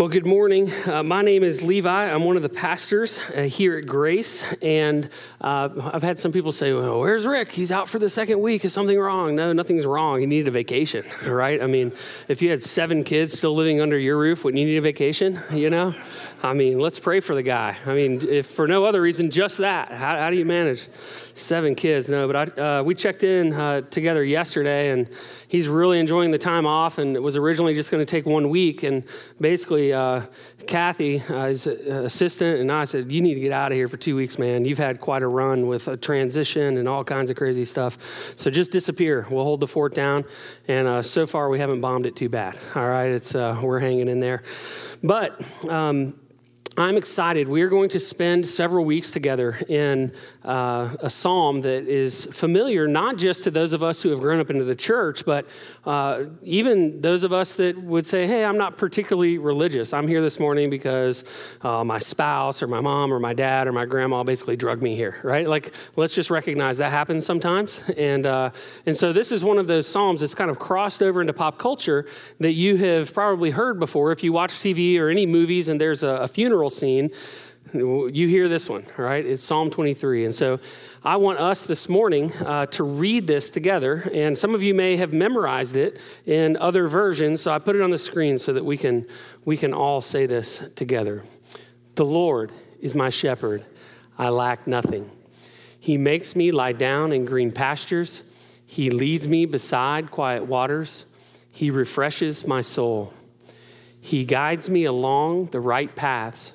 Well, good morning. Uh, my name is Levi. I'm one of the pastors uh, here at Grace. And uh, I've had some people say, well, Where's Rick? He's out for the second week. Is something wrong? No, nothing's wrong. He needed a vacation, right? I mean, if you had seven kids still living under your roof, wouldn't you need a vacation? You know? I mean, let's pray for the guy. I mean, if for no other reason, just that. How, how do you manage seven kids? No, but I, uh, we checked in uh, together yesterday, and he's really enjoying the time off. And it was originally just going to take one week. And basically, uh, Kathy, uh, his assistant, and I said, "You need to get out of here for two weeks, man. You've had quite a run with a transition and all kinds of crazy stuff. So just disappear. We'll hold the fort down." And uh, so far, we haven't bombed it too bad. All right, it's uh, we're hanging in there, but. Um, I'm excited. We are going to spend several weeks together in uh, a psalm that is familiar not just to those of us who have grown up into the church, but uh, even those of us that would say, Hey, I'm not particularly religious. I'm here this morning because uh, my spouse or my mom or my dad or my grandma basically drugged me here, right? Like, let's just recognize that happens sometimes. And, uh, and so this is one of those psalms that's kind of crossed over into pop culture that you have probably heard before. If you watch TV or any movies and there's a, a funeral, scene, you hear this one, right? It's Psalm 23. And so I want us this morning uh, to read this together. And some of you may have memorized it in other versions. So I put it on the screen so that we can, we can all say this together. The Lord is my shepherd, I lack nothing. He makes me lie down in green pastures, He leads me beside quiet waters, He refreshes my soul. He guides me along the right paths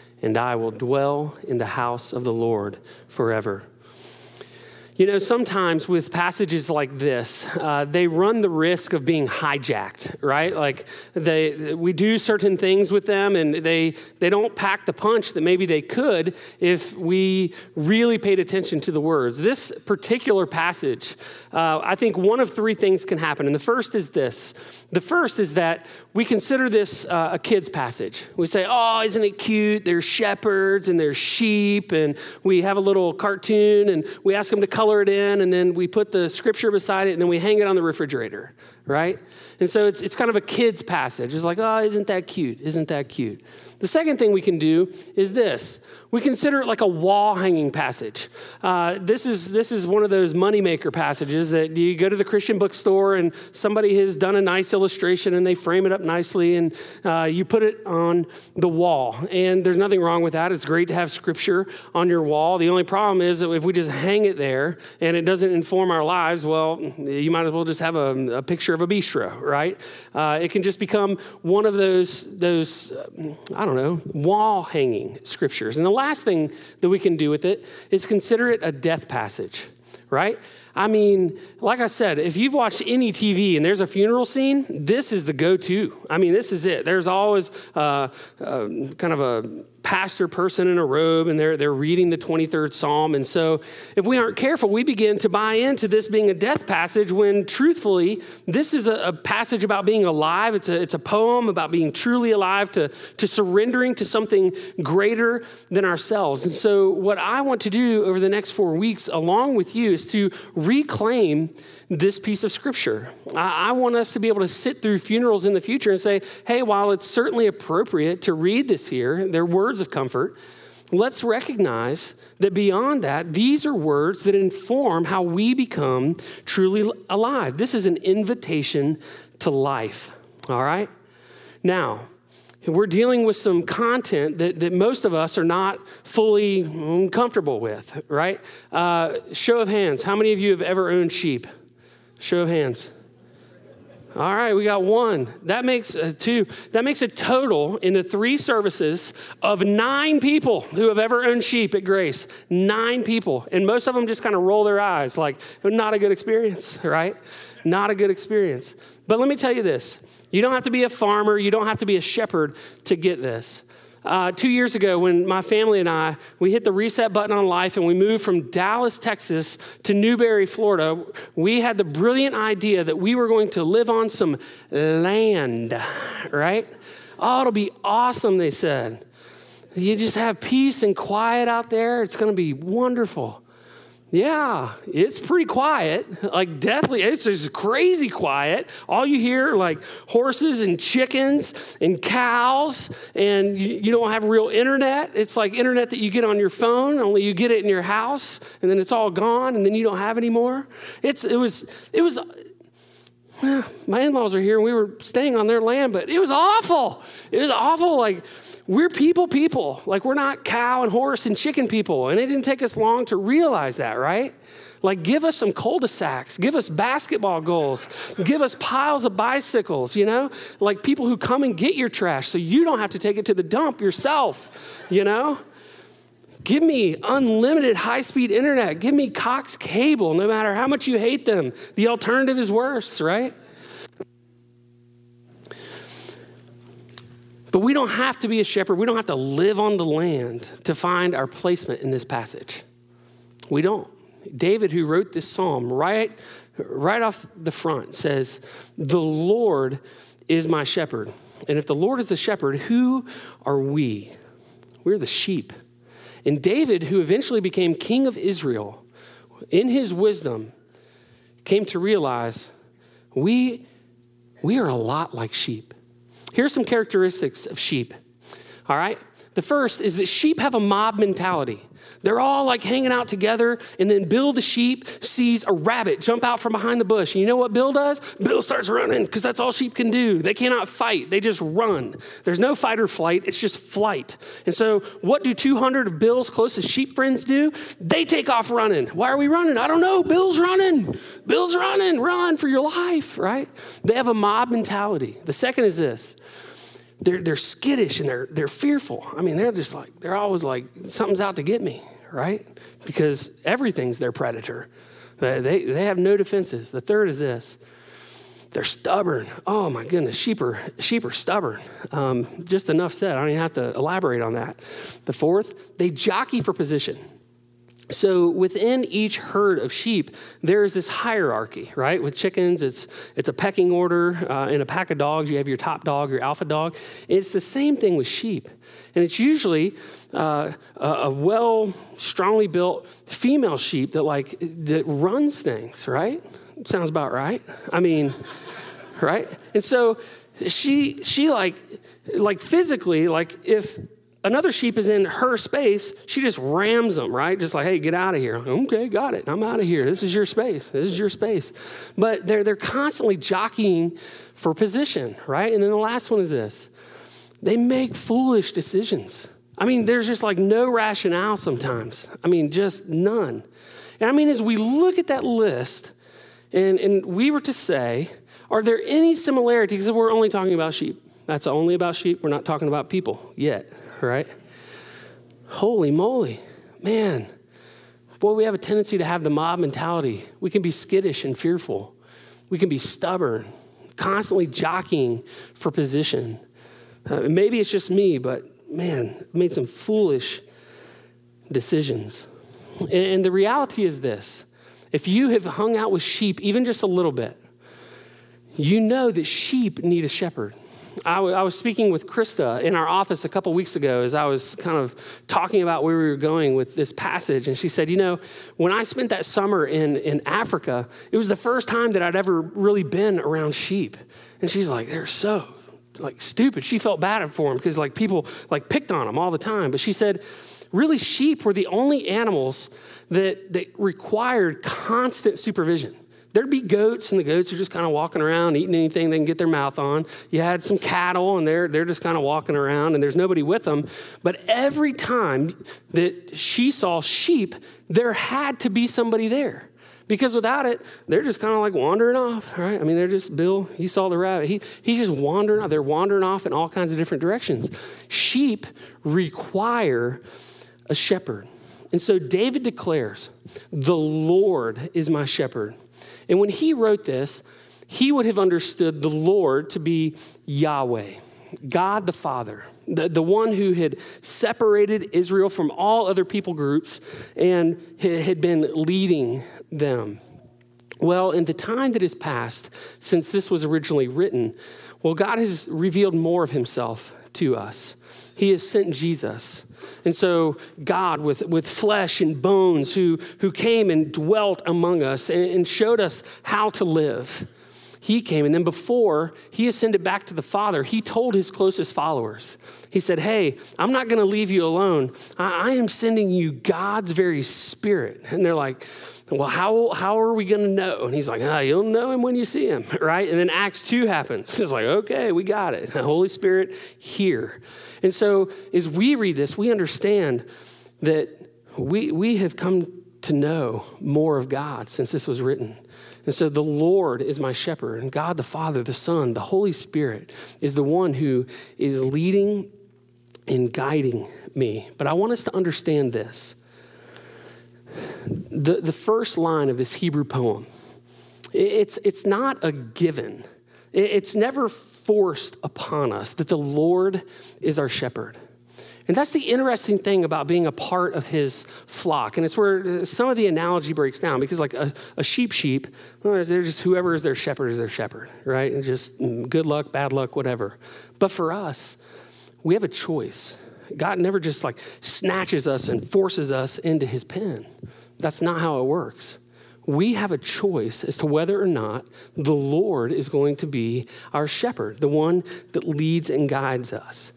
and I will dwell in the house of the Lord forever. You know, sometimes with passages like this, uh, they run the risk of being hijacked, right? Like they, we do certain things with them, and they they don't pack the punch that maybe they could if we really paid attention to the words. This particular passage, uh, I think one of three things can happen, and the first is this: the first is that we consider this uh, a kid's passage. We say, "Oh, isn't it cute? There's shepherds and there's sheep," and we have a little cartoon, and we ask them to color it in, and then we put the scripture beside it, and then we hang it on the refrigerator, right? And so it's, it's kind of a kid's passage. It's like, oh, isn't that cute? Isn't that cute? The second thing we can do is this we consider it like a wall hanging passage. Uh, this, is, this is one of those moneymaker passages that you go to the Christian bookstore and somebody has done a nice illustration and they frame it up nicely and uh, you put it on the wall. And there's nothing wrong with that. It's great to have scripture on your wall. The only problem is that if we just hang it there and it doesn't inform our lives, well, you might as well just have a, a picture of a bistro, right? Uh, it can just become one of those, those I don't know, wall hanging scriptures. And the last thing that we can do with it is consider it a death passage, right? I mean, like I said, if you've watched any TV and there's a funeral scene, this is the go to. I mean, this is it. There's always uh, uh, kind of a pastor person in a robe and they're, they're reading the 23rd Psalm. And so, if we aren't careful, we begin to buy into this being a death passage when truthfully, this is a, a passage about being alive. It's a, it's a poem about being truly alive, to, to surrendering to something greater than ourselves. And so, what I want to do over the next four weeks, along with you, is to reclaim this piece of scripture. I, I want us to be able to sit through funerals in the future and say, hey, while it's certainly appropriate to read this here, they're words of comfort. Let's recognize that beyond that, these are words that inform how we become truly alive. This is an invitation to life, all right? Now, we're dealing with some content that, that most of us are not fully comfortable with, right? Uh, show of hands, how many of you have ever owned sheep? Show of hands. All right, we got one. That makes uh, two. That makes a total in the three services of nine people who have ever owned sheep at Grace. Nine people. And most of them just kind of roll their eyes like, not a good experience, right? Not a good experience. But let me tell you this you don't have to be a farmer, you don't have to be a shepherd to get this. Uh, two years ago when my family and I we hit the reset button on life and we moved from Dallas, Texas to Newberry, Florida. We had the brilliant idea that we were going to live on some land, right? Oh, it'll be awesome, they said. You just have peace and quiet out there. It's going to be wonderful. Yeah, it's pretty quiet, like deathly. It's just crazy quiet. All you hear like horses and chickens and cows, and you, you, don't have real internet. It's like internet that you get on your phone, only you get it in your house, and then it's all gone, and then you don't have anymore. It's it was it was. My in-laws are here, and we were staying on their land, but it was awful. It was awful. Like we're people people. Like we're not cow and horse and chicken people. And it didn't take us long to realize that, right? Like, give us some cul de sacs, give us basketball goals, give us piles of bicycles, you know? Like people who come and get your trash so you don't have to take it to the dump yourself, you know? Give me unlimited high speed internet. Give me Cox cable, no matter how much you hate them. The alternative is worse, right? But we don't have to be a shepherd. We don't have to live on the land to find our placement in this passage. We don't. David, who wrote this psalm right, right off the front, says, The Lord is my shepherd. And if the Lord is the shepherd, who are we? We're the sheep. And David, who eventually became king of Israel, in his wisdom, came to realize we, we are a lot like sheep. Here are some characteristics of sheep. All right? The first is that sheep have a mob mentality. They're all like hanging out together, and then Bill the sheep sees a rabbit jump out from behind the bush. And you know what Bill does? Bill starts running because that's all sheep can do. They cannot fight, they just run. There's no fight or flight, it's just flight. And so, what do 200 of Bill's closest sheep friends do? They take off running. Why are we running? I don't know. Bill's running. Bill's running. Run for your life, right? They have a mob mentality. The second is this they're, they're skittish and they're, they're fearful. I mean, they're just like, they're always like, something's out to get me, right? Because everything's their predator. They, they have no defenses. The third is this they're stubborn. Oh my goodness, sheep are, sheep are stubborn. Um, just enough said. I don't even have to elaborate on that. The fourth, they jockey for position. So within each herd of sheep, there is this hierarchy, right? With chickens, it's it's a pecking order. Uh, in a pack of dogs, you have your top dog, your alpha dog. It's the same thing with sheep, and it's usually uh, a, a well, strongly built female sheep that like that runs things, right? Sounds about right. I mean, right? And so she she like like physically like if another sheep is in her space, she just rams them, right? Just like, hey, get out of here. Okay, got it. I'm out of here. This is your space. This is your space. But they're, they're constantly jockeying for position, right? And then the last one is this they make foolish decisions. I mean, there's just like no rationale sometimes. I mean, just none. And I mean, as we look at that list, and, and we were to say, are there any similarities? We're only talking about sheep. That's only about sheep. We're not talking about people yet right? Holy moly, man. Boy, we have a tendency to have the mob mentality. We can be skittish and fearful. We can be stubborn, constantly jockeying for position. Uh, maybe it's just me, but man, I made some foolish decisions. And, and the reality is this if you have hung out with sheep even just a little bit, you know that sheep need a shepherd. I, w- I was speaking with Krista in our office a couple weeks ago as I was kind of talking about where we were going with this passage. And she said, You know, when I spent that summer in, in Africa, it was the first time that I'd ever really been around sheep. And she's like, They're so like stupid. She felt bad for them because like people like picked on them all the time. But she said, really sheep were the only animals that, that required constant supervision. There'd be goats, and the goats are just kind of walking around, eating anything they can get their mouth on. You had some cattle, and they're, they're just kind of walking around, and there's nobody with them. But every time that she saw sheep, there had to be somebody there. Because without it, they're just kind of like wandering off, right? I mean, they're just, Bill, he saw the rabbit. He, he's just wandering off. They're wandering off in all kinds of different directions. Sheep require a shepherd. And so David declares, The Lord is my shepherd. And when he wrote this, he would have understood the Lord to be Yahweh, God the Father. the, the one who had separated Israel from all other people groups and had been leading them. Well, in the time that has passed since this was originally written, well, God has revealed more of himself to us. He has sent Jesus. And so, God, with, with flesh and bones, who, who came and dwelt among us and, and showed us how to live he came. And then before he ascended back to the Father, he told his closest followers, he said, Hey, I'm not going to leave you alone. I, I, am sending you God's very spirit. And they're like, well, how, how are we going to know? And he's like, ah, you'll know him when you see him, right? And then Acts 2 happens. It's like, okay, we got it. The Holy Spirit here. And so as we read this, we understand that we, we have come to know more of God since this was written. And so the Lord is my shepherd, and God the Father, the Son, the Holy Spirit is the one who is leading and guiding me. But I want us to understand this. The, the first line of this Hebrew poem, it's, it's not a given. It's never forced upon us that the Lord is our shepherd. And that's the interesting thing about being a part of his flock. And it's where some of the analogy breaks down because, like a, a sheep, sheep, well, they're just whoever is their shepherd is their shepherd, right? And just mm, good luck, bad luck, whatever. But for us, we have a choice. God never just like snatches us and forces us into his pen. That's not how it works. We have a choice as to whether or not the Lord is going to be our shepherd, the one that leads and guides us.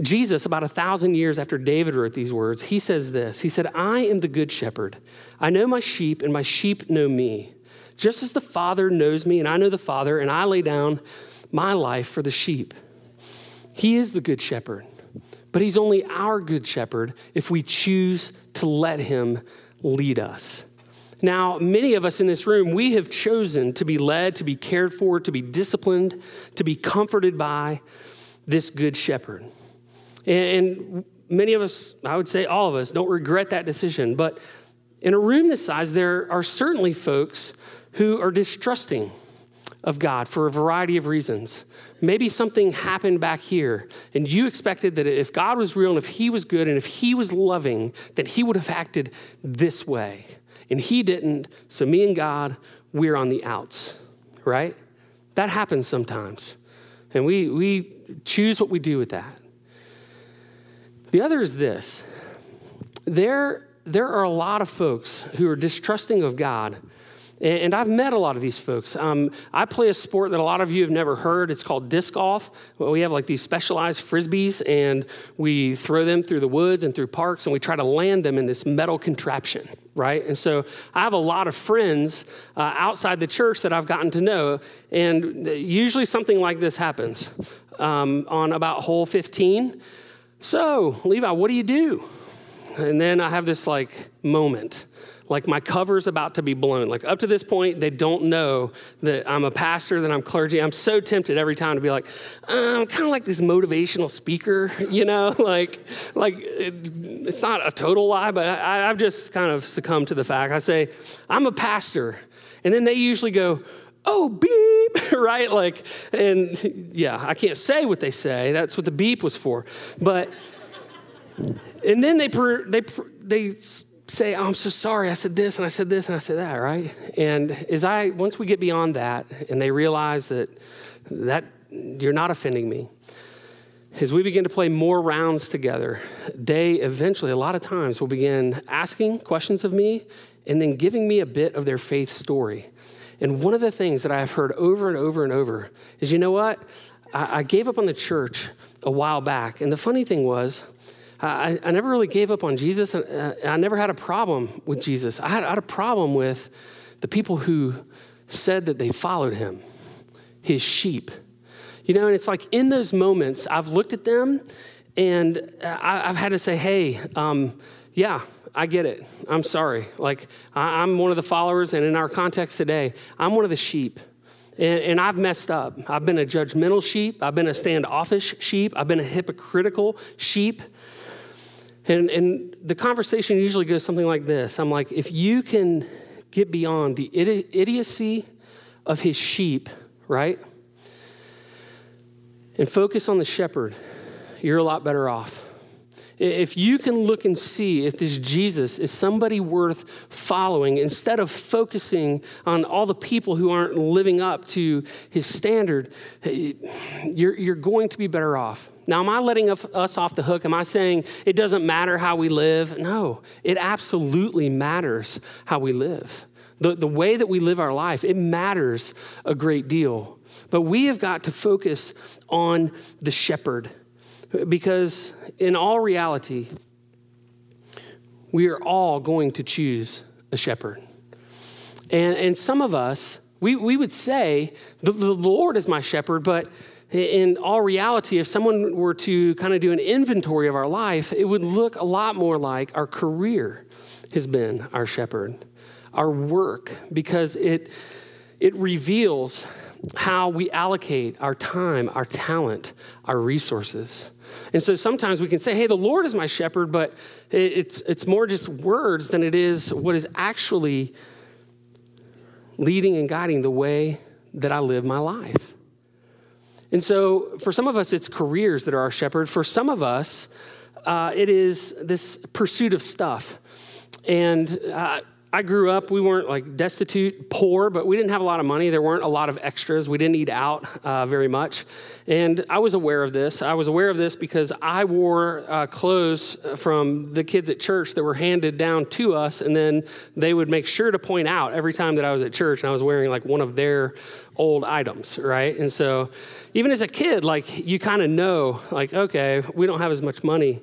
Jesus, about a thousand years after David wrote these words, he says this He said, I am the good shepherd. I know my sheep, and my sheep know me. Just as the Father knows me, and I know the Father, and I lay down my life for the sheep. He is the good shepherd, but he's only our good shepherd if we choose to let him lead us. Now, many of us in this room, we have chosen to be led, to be cared for, to be disciplined, to be comforted by this good shepherd. And many of us, I would say all of us, don't regret that decision. But in a room this size, there are certainly folks who are distrusting of God for a variety of reasons. Maybe something happened back here, and you expected that if God was real and if He was good and if He was loving, that He would have acted this way. And He didn't, so me and God, we're on the outs, right? That happens sometimes. And we, we choose what we do with that. The other is this there, there are a lot of folks who are distrusting of God. And I've met a lot of these folks. Um, I play a sport that a lot of you have never heard. It's called disc golf. We have like these specialized frisbees, and we throw them through the woods and through parks, and we try to land them in this metal contraption, right? And so I have a lot of friends uh, outside the church that I've gotten to know, and usually something like this happens. Um, on about hole 15, so, Levi, what do you do? And then I have this like moment, like my cover's about to be blown. Like up to this point, they don't know that I'm a pastor, that I'm clergy. I'm so tempted every time to be like, uh, I'm kind of like this motivational speaker, you know, like, like it, it's not a total lie, but I, have just kind of succumbed to the fact. I say, I'm a pastor. And then they usually go, oh, beep, right? Like, and yeah, I can't say what they say. That's what the beep was for. But, and then they, they, they say, oh, I'm so sorry. I said this and I said this and I said that, right? And as I, once we get beyond that and they realize that, that you're not offending me, as we begin to play more rounds together, they eventually, a lot of times, will begin asking questions of me and then giving me a bit of their faith story. And one of the things that I've heard over and over and over is you know what? I, I gave up on the church a while back. And the funny thing was, I, I never really gave up on Jesus. And uh, I never had a problem with Jesus. I had, I had a problem with the people who said that they followed him, his sheep. You know, and it's like in those moments, I've looked at them and I, have had to say, hey, um, yeah, I get it. I'm sorry. Like, I, am one of the followers, and in our context today, I'm one of the sheep. And, and, I've messed up. I've been a judgmental sheep. I've been a standoffish sheep. I've been a hypocritical sheep. And, and the conversation usually goes something like this I'm like, if you can get beyond the idiocy of his sheep, right? And focus on the shepherd, you're a lot better off. If you can look and see if this Jesus is somebody worth following, instead of focusing on all the people who aren't living up to his standard, you're, you're going to be better off. Now, am I letting us off the hook? Am I saying it doesn't matter how we live? No, it absolutely matters how we live. The, the way that we live our life, it matters a great deal. But we have got to focus on the shepherd because, in all reality, we are all going to choose a shepherd. And, and some of us, we, we would say, the, the Lord is my shepherd, but in all reality, if someone were to kind of do an inventory of our life, it would look a lot more like our career has been our shepherd, our work, because it, it reveals how we allocate our time, our talent, our resources. And so sometimes we can say, hey, the Lord is my shepherd, but it's, it's more just words than it is what is actually leading and guiding the way that I live my life. And so for some of us, it's careers that are our shepherd. For some of us, uh, it is this pursuit of stuff. And uh, I grew up, we weren't like destitute, poor, but we didn't have a lot of money. There weren't a lot of extras. We didn't eat out uh, very much. And I was aware of this. I was aware of this because I wore uh, clothes from the kids at church that were handed down to us. And then they would make sure to point out every time that I was at church and I was wearing like one of their old items, right? And so even as a kid, like you kind of know, like, okay, we don't have as much money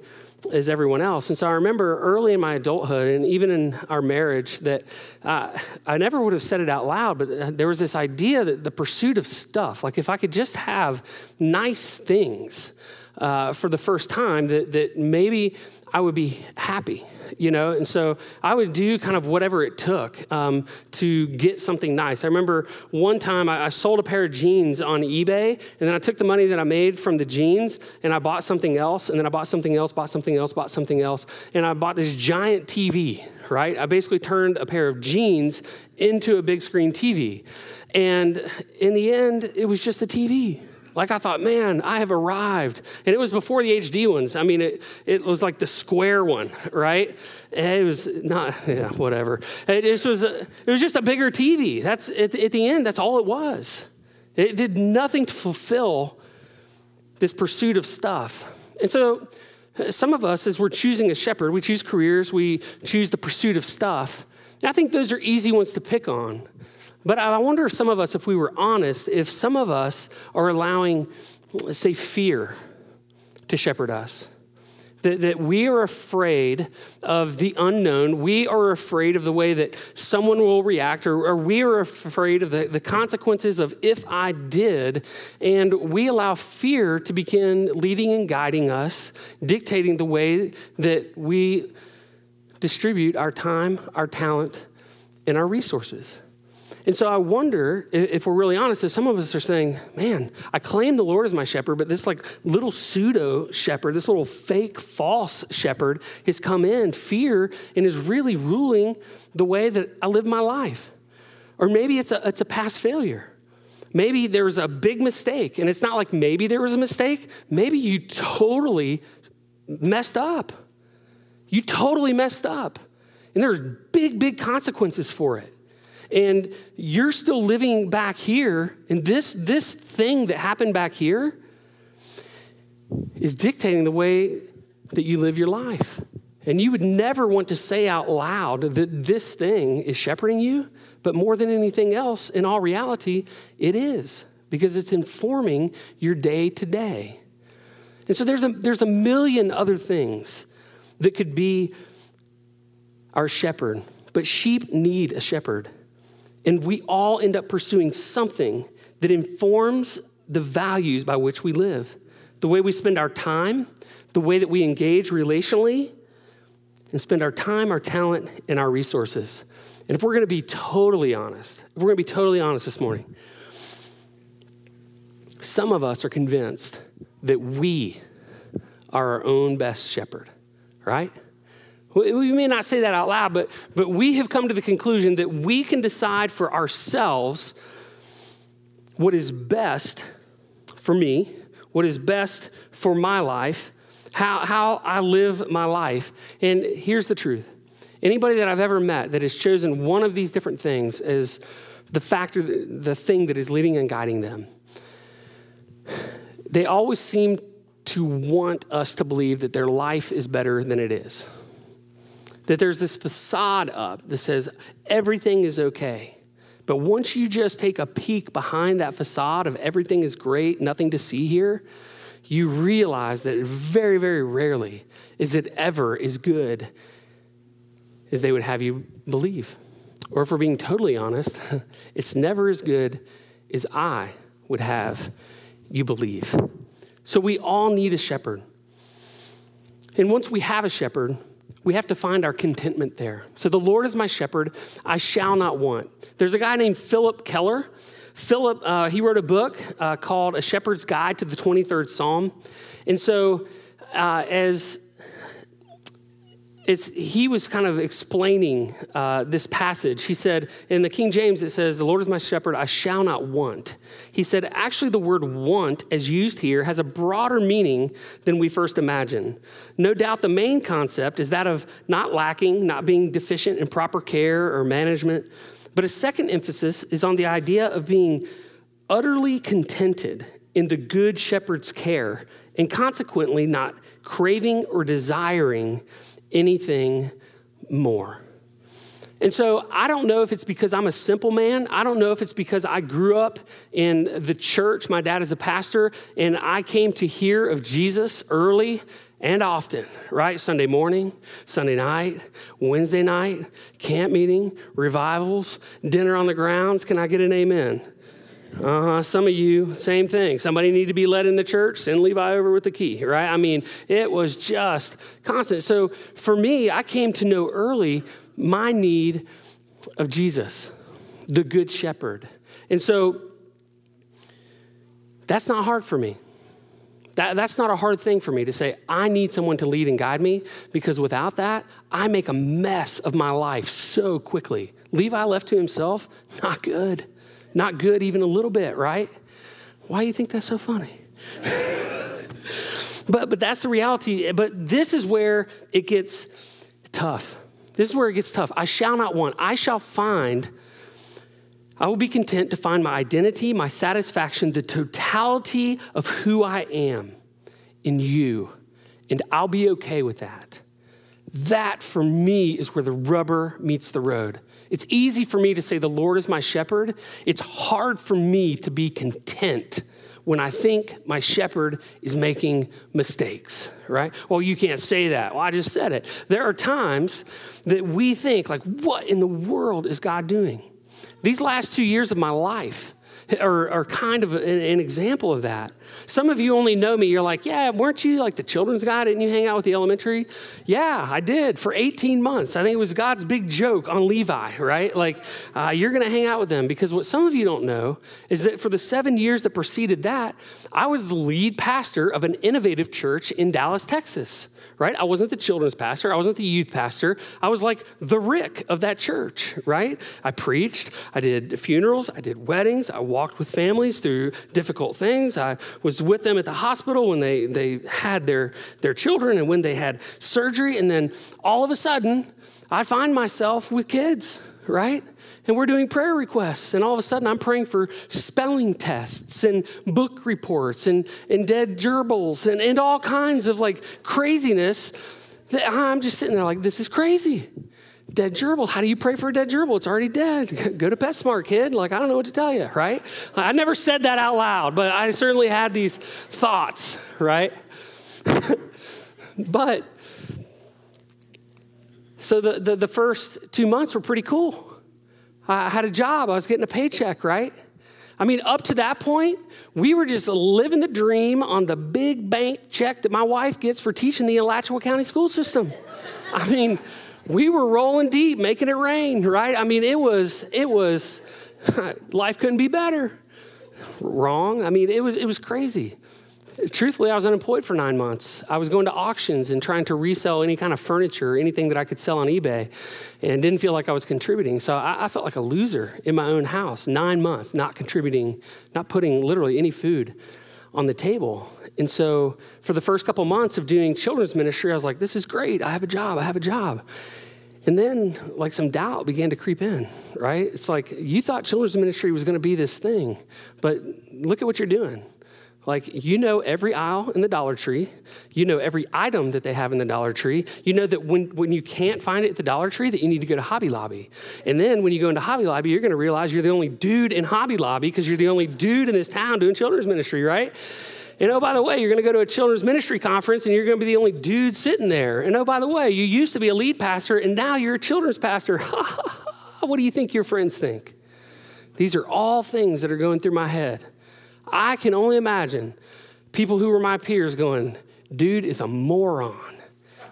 as everyone else. And so I remember early in my adulthood and even in our marriage that uh, I never would have said it out loud, but uh, there was this idea that the pursuit of stuff, like if I could just have nice things uh, for the first time, that, that maybe I would be happy, you know? And so I would do kind of whatever it took um, to get something nice. I remember one time I, I, sold a pair of jeans on eBay, and then I took the money that I made from the jeans and I bought something else, and then I bought something else, bought something else, bought something else, and I bought this giant TV, right? I basically turned a pair of jeans into a big screen TV. And in the end, it was just a TV. Like I thought, man, I have arrived. And it was before the HD ones. I mean, it, it was like the square one, right? And it was not, yeah, whatever. It just was, a, it was just a bigger TV. That's, at, at the end, that's all it was. It did nothing to fulfill this pursuit of stuff. And so some of us, as we're choosing a shepherd, we choose careers, we choose the pursuit of stuff. And I think those are easy ones to pick on. But I wonder if some of us, if we were honest, if some of us are allowing, say, fear to shepherd us. That, that we are afraid of the unknown. We are afraid of the way that someone will react, or, or we are afraid of the, the consequences of if I did. And we allow fear to begin leading and guiding us, dictating the way that we distribute our time, our talent, and our resources. And so I wonder if we're really honest, if some of us are saying, man, I claim the Lord as my shepherd, but this like little pseudo shepherd, this little fake false shepherd has come in, fear, and is really ruling the way that I live my life. Or maybe it's a, it's a past failure. Maybe there was a big mistake, and it's not like maybe there was a mistake. Maybe you totally messed up. You totally messed up. And there's big, big consequences for it and you're still living back here, and this, this thing that happened back here is dictating the way that you live your life. And you would never want to say out loud that this thing is shepherding you, but more than anything else, in all reality, it is, because it's informing your day to day. And so there's a, there's a million other things that could be our shepherd, but sheep need a shepherd. And we all end up pursuing something that informs the values by which we live, the way we spend our time, the way that we engage relationally, and spend our time, our talent, and our resources. And if we're to be totally honest, if we're to be totally honest this morning, some of us are convinced that we are our own best shepherd, right? We may not say that out loud, but, but we have come to the conclusion that we can decide for ourselves what is best for me, what is best for my life, how, how I live my life. And here's the truth anybody that I've ever met that has chosen one of these different things as the factor, the thing that is leading and guiding them, they always seem to want us to believe that their life is better than it is. That there's this facade up that says everything is okay. But once you just take a peek behind that facade of everything is great, nothing to see here, you realize that very, very rarely is it ever as good as they would have you believe. Or if we're being totally honest, it's never as good as I would have you believe. So we all need a shepherd. And once we have a shepherd, we have to find our contentment there. So the Lord is my shepherd, I shall not want. There's a guy named Phillip Keller. Phillip, uh, he wrote a book uh, called A Shepherd's Guide to the 23rd Psalm. And so, uh, as it's, he was kind of explaining uh, this passage. He said, in the King James, it says, The Lord is my shepherd, I shall not want. He said, actually, the word want, as used here, has a broader meaning than we first imagine. No doubt the main concept is that of not lacking, not being deficient in proper care or management. But a second emphasis is on the idea of being utterly contented in the good shepherd's care and consequently not craving or desiring anything more. And so I don't know if it's because I'm a simple man. I don't know if it's because I grew up in the church. My dad is a pastor, and I came to hear of Jesus early and often, right? Sunday morning, Sunday night, Wednesday night, camp meeting, revivals, dinner on the grounds. Can I get an amen? Uh huh. Some of you, same thing. Somebody need to be led in the church. Send Levi over with the key, right? I mean, it was just constant. So for me, I came to know early my need of Jesus, the Good Shepherd. And so that's not hard for me. That, that's not a hard thing for me to say, I need someone to lead and guide me because without that, I make a mess of my life so quickly. Levi left to himself, not good. Not good even a little bit, right? Why do you think that's so funny? but, but that's the reality. But this is where it gets tough. This is where it gets tough. I shall not want, I shall find, I will be content to find my identity, my satisfaction, the totality of who I am in you. And I'll be okay with that. That for me is where the rubber meets the road. It's easy for me to say, The Lord is my shepherd. It's hard for me to be content when I think my shepherd is making mistakes, right? Well, you can't say that. Well, I just said it. There are times that we think, like, what in the world is God doing? These last two years of my life, are, are kind of an, an, example of that. Some of you only know me. You're like, yeah, weren't you like the children's guy? Didn't you hang out with the elementary? Yeah, I did for 18 months. I think it was God's big joke on Levi, right? Like, uh, you're going to hang out with them because what some of you don't know is that for the seven years that preceded that, I was the lead pastor of an innovative church in Dallas, Texas, right? I wasn't the children's pastor. I wasn't the youth pastor. I was like the Rick of that church, right? I preached. I did funerals. I did weddings. I walked with families through difficult things. I was with them at the hospital when they, they had their, their children and when they had surgery. And then all of a sudden, I find myself with kids, right? and we're doing prayer requests. And all of a sudden, I'm praying for spelling tests and book reports and, and dead gerbils and, and all kinds of like craziness that I'm just sitting there like, this is crazy. Dead gerbil. How do you pray for a dead gerbil? It's already dead. Go to PetSmart, kid. Like, I don't know what to tell you, right? I never said that out loud, but I certainly had these thoughts, right? but, so the, the, the first two months were pretty cool. I had a job, I was getting a paycheck, right? I mean, up to that point, we were just living the dream on the big bank check that my wife gets for teaching the Alachua County school system. I mean, we were rolling deep, making it rain, right? I mean, it was, it was, life couldn't be better. Wrong. I mean, it was, it was crazy. Truthfully, I was unemployed for nine months. I was going to auctions and trying to resell any kind of furniture, or anything that I could sell on eBay, and didn't feel like I was contributing. So I, I felt like a loser in my own house. Nine months, not contributing, not putting literally any food on the table. And so for the first couple months of doing children's ministry, I was like, this is great. I have a job. I have a job. And then, like, some doubt began to creep in, right? It's like you thought children's ministry was going to be this thing, but look at what you're doing. Like, you know every aisle in the Dollar Tree. You know every item that they have in the Dollar Tree. You know that when, when you can't find it at the Dollar Tree, that you need to go to Hobby Lobby. And then when you go into Hobby Lobby, you're going to realize you're the only dude in Hobby Lobby because you're the only dude in this town doing children's ministry, right? And oh, by the way, you're going to go to a children's ministry conference and you're going to be the only dude sitting there. And oh, by the way, you used to be a lead pastor and now you're a children's pastor. what do you think your friends think? These are all things that are going through my head. I can only imagine people who were my peers going, dude is a moron.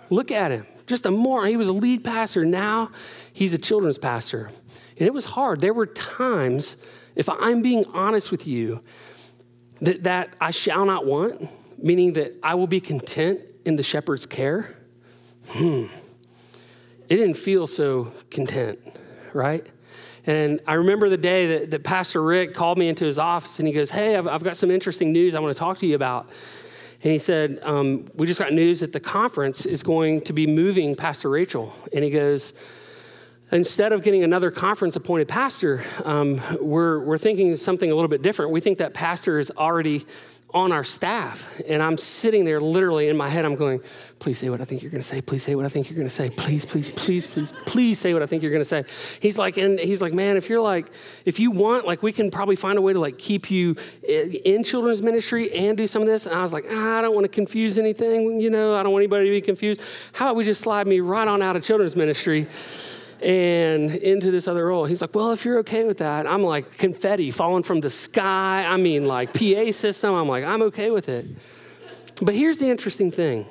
Look at him, just a moron. He was a lead pastor. Now he's a children's pastor. And it was hard. There were times, if I'm being honest with you, that, that I shall not want, meaning that I will be content in the shepherd's care. Hmm. It didn't feel so content, right? And I remember the day that, that Pastor Rick called me into his office and he goes, Hey, I've, I've got some interesting news I want to talk to you about. And he said, um, We just got news that the conference is going to be moving Pastor Rachel. And he goes, Instead of getting another conference appointed pastor, um, we're, we're thinking something a little bit different. We think that pastor is already on our staff. And I'm sitting there literally in my head, I'm going, please say what I think you're going to say. Please say what I think you're going to say. Please, please, please, please, please say what I think you're going to say. He's like, and he's like, man, if you're like, if you want, like, we can probably find a way to like keep you in children's ministry and do some of this. And I was like, ah, I don't want to confuse anything. You know, I don't want anybody to be confused. How about we just slide me right on out of children's ministry? And into this other role. He's like, Well, if you're okay with that, I'm like confetti falling from the sky. I mean, like PA system. I'm like, I'm okay with it. But here's the interesting thing.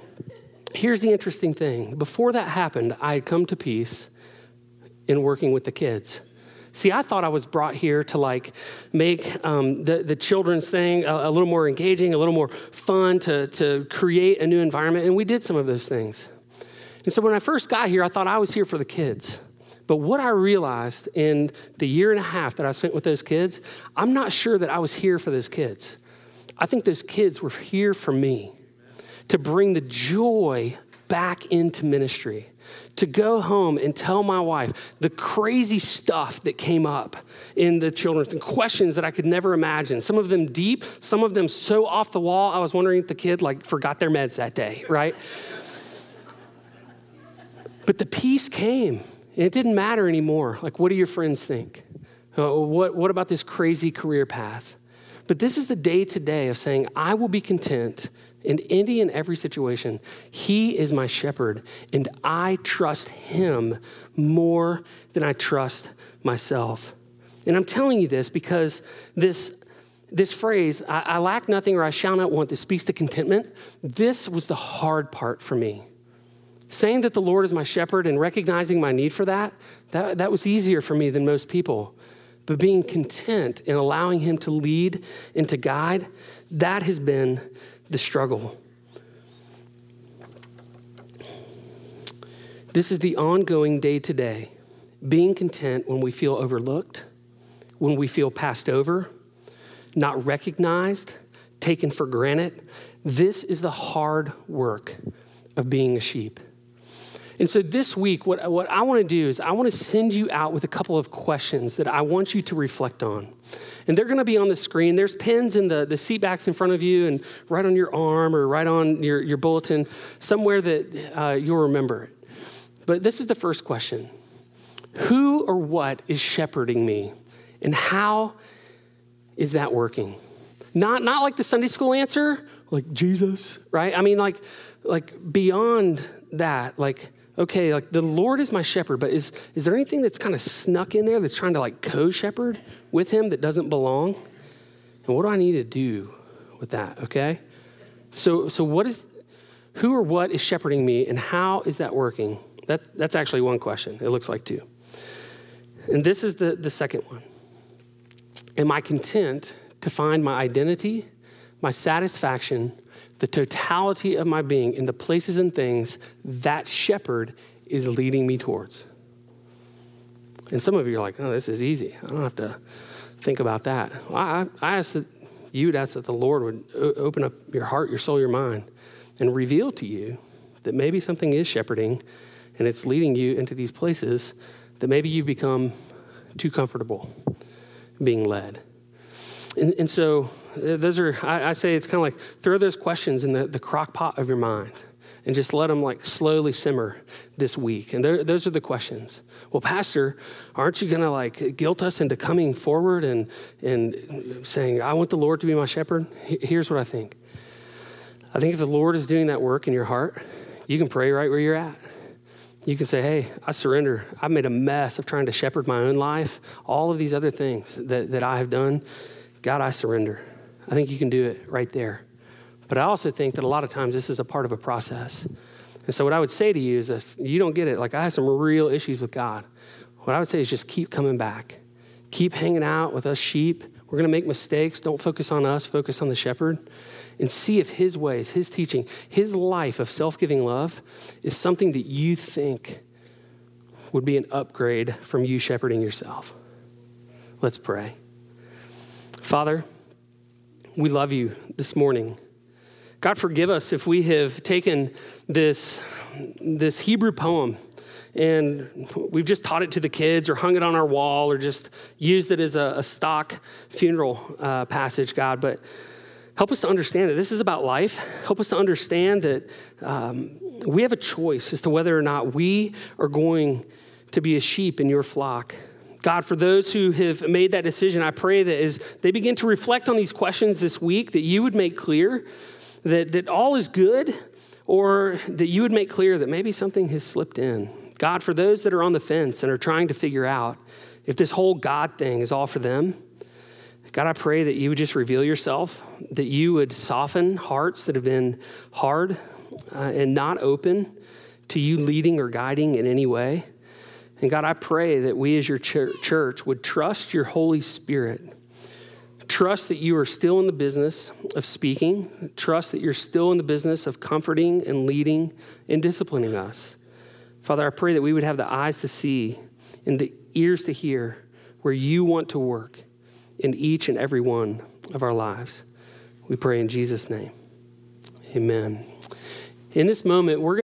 Here's the interesting thing. Before that happened, I had come to peace in working with the kids. See, I thought I was brought here to like make um, the, the children's thing a, a little more engaging, a little more fun, to, to create a new environment, and we did some of those things. And so when I first got here, I thought I was here for the kids. But what I realized in the year and a half that I spent with those kids, I'm not sure that I was here for those kids. I think those kids were here for me to bring the joy back into ministry, to go home and tell my wife the crazy stuff that came up in the children's and questions that I could never imagine. Some of them deep, some of them so off the wall. I was wondering if the kid like forgot their meds that day, right? But the peace came and it didn't matter anymore. Like, what do your friends think? Uh, what, what about this crazy career path? But this is the day to day of saying, I will be content in any and every situation. He is my shepherd, and I trust him more than I trust myself. And I'm telling you this because this, this phrase, I, I lack nothing or I shall not want, this speaks to contentment. This was the hard part for me. Saying that the Lord is my shepherd and recognizing my need for that, that, that was easier for me than most people. But being content in allowing Him to lead and to guide, that has been the struggle. This is the ongoing day to day. Being content when we feel overlooked, when we feel passed over, not recognized, taken for granted. This is the hard work of being a sheep. And so this week, what, what I want to do is I want to send you out with a couple of questions that I want you to reflect on. And they're going to be on the screen. There's pins in the, the seat backs in front of you and right on your arm or right on your, your bulletin, somewhere that uh, you'll remember it. But this is the first question Who or what is shepherding me? And how is that working? Not, not like the Sunday school answer, like Jesus, right? I mean, like, like beyond that, like, okay, like the Lord is my shepherd, but is, is there anything that's kind of snuck in there that's trying to like co shepherd with him that doesn't belong? And what do I need to do with that, okay? So, so what is, who or what is shepherding me and how is that working? That, that's actually one question. It looks like two. And this is the, the second one. Am I content to find my identity, my satisfaction, the totality of my being in the places and things that shepherd is leading me towards. And some of you are like, oh, this is easy. I don't have to think about that. Well, I, I ask that you would ask that the Lord would open up your heart, your soul, your mind, and reveal to you that maybe something is shepherding and it's leading you into these places that maybe you've become too comfortable being led. And, and so, those are, I, I say it's kind of like throw those questions in the, the crock pot of your mind and just let them like slowly simmer this week. And those are the questions. Well, Pastor, aren't you going to like guilt us into coming forward and, and saying, I want the Lord to be my shepherd? Here's what I think. I think if the Lord is doing that work in your heart, you can pray right where you're at. You can say, Hey, I surrender. I've made a mess of trying to shepherd my own life, all of these other things that, that I have done. God, I surrender. I think you can do it right there. But I also think that a lot of times this is a part of a process. And so, what I would say to you is if you don't get it, like I have some real issues with God, what I would say is just keep coming back. Keep hanging out with us sheep. We're going to make mistakes. Don't focus on us, focus on the shepherd. And see if his ways, his teaching, his life of self giving love is something that you think would be an upgrade from you shepherding yourself. Let's pray. Father, we love you this morning. God, forgive us if we have taken this, this Hebrew poem and we've just taught it to the kids or hung it on our wall or just used it as a, a stock funeral uh, passage, God. But help us to understand that this is about life. Help us to understand that um, we have a choice as to whether or not we are going to be a sheep in your flock. God, for those who have made that decision, I pray that as they begin to reflect on these questions this week, that you would make clear that, that all is good, or that you would make clear that maybe something has slipped in. God, for those that are on the fence and are trying to figure out if this whole God thing is all for them, God, I pray that you would just reveal yourself, that you would soften hearts that have been hard uh, and not open to you leading or guiding in any way. And God, I pray that we as your church would trust your Holy Spirit Trust that you are still in the business of speaking. Trust that you're still in the business of comforting and leading and disciplining us. Father, I pray that we would have the eyes to see and the ears to hear where you want to work in each and every one of our lives. We pray in Jesus' name. Amen. In this moment, we're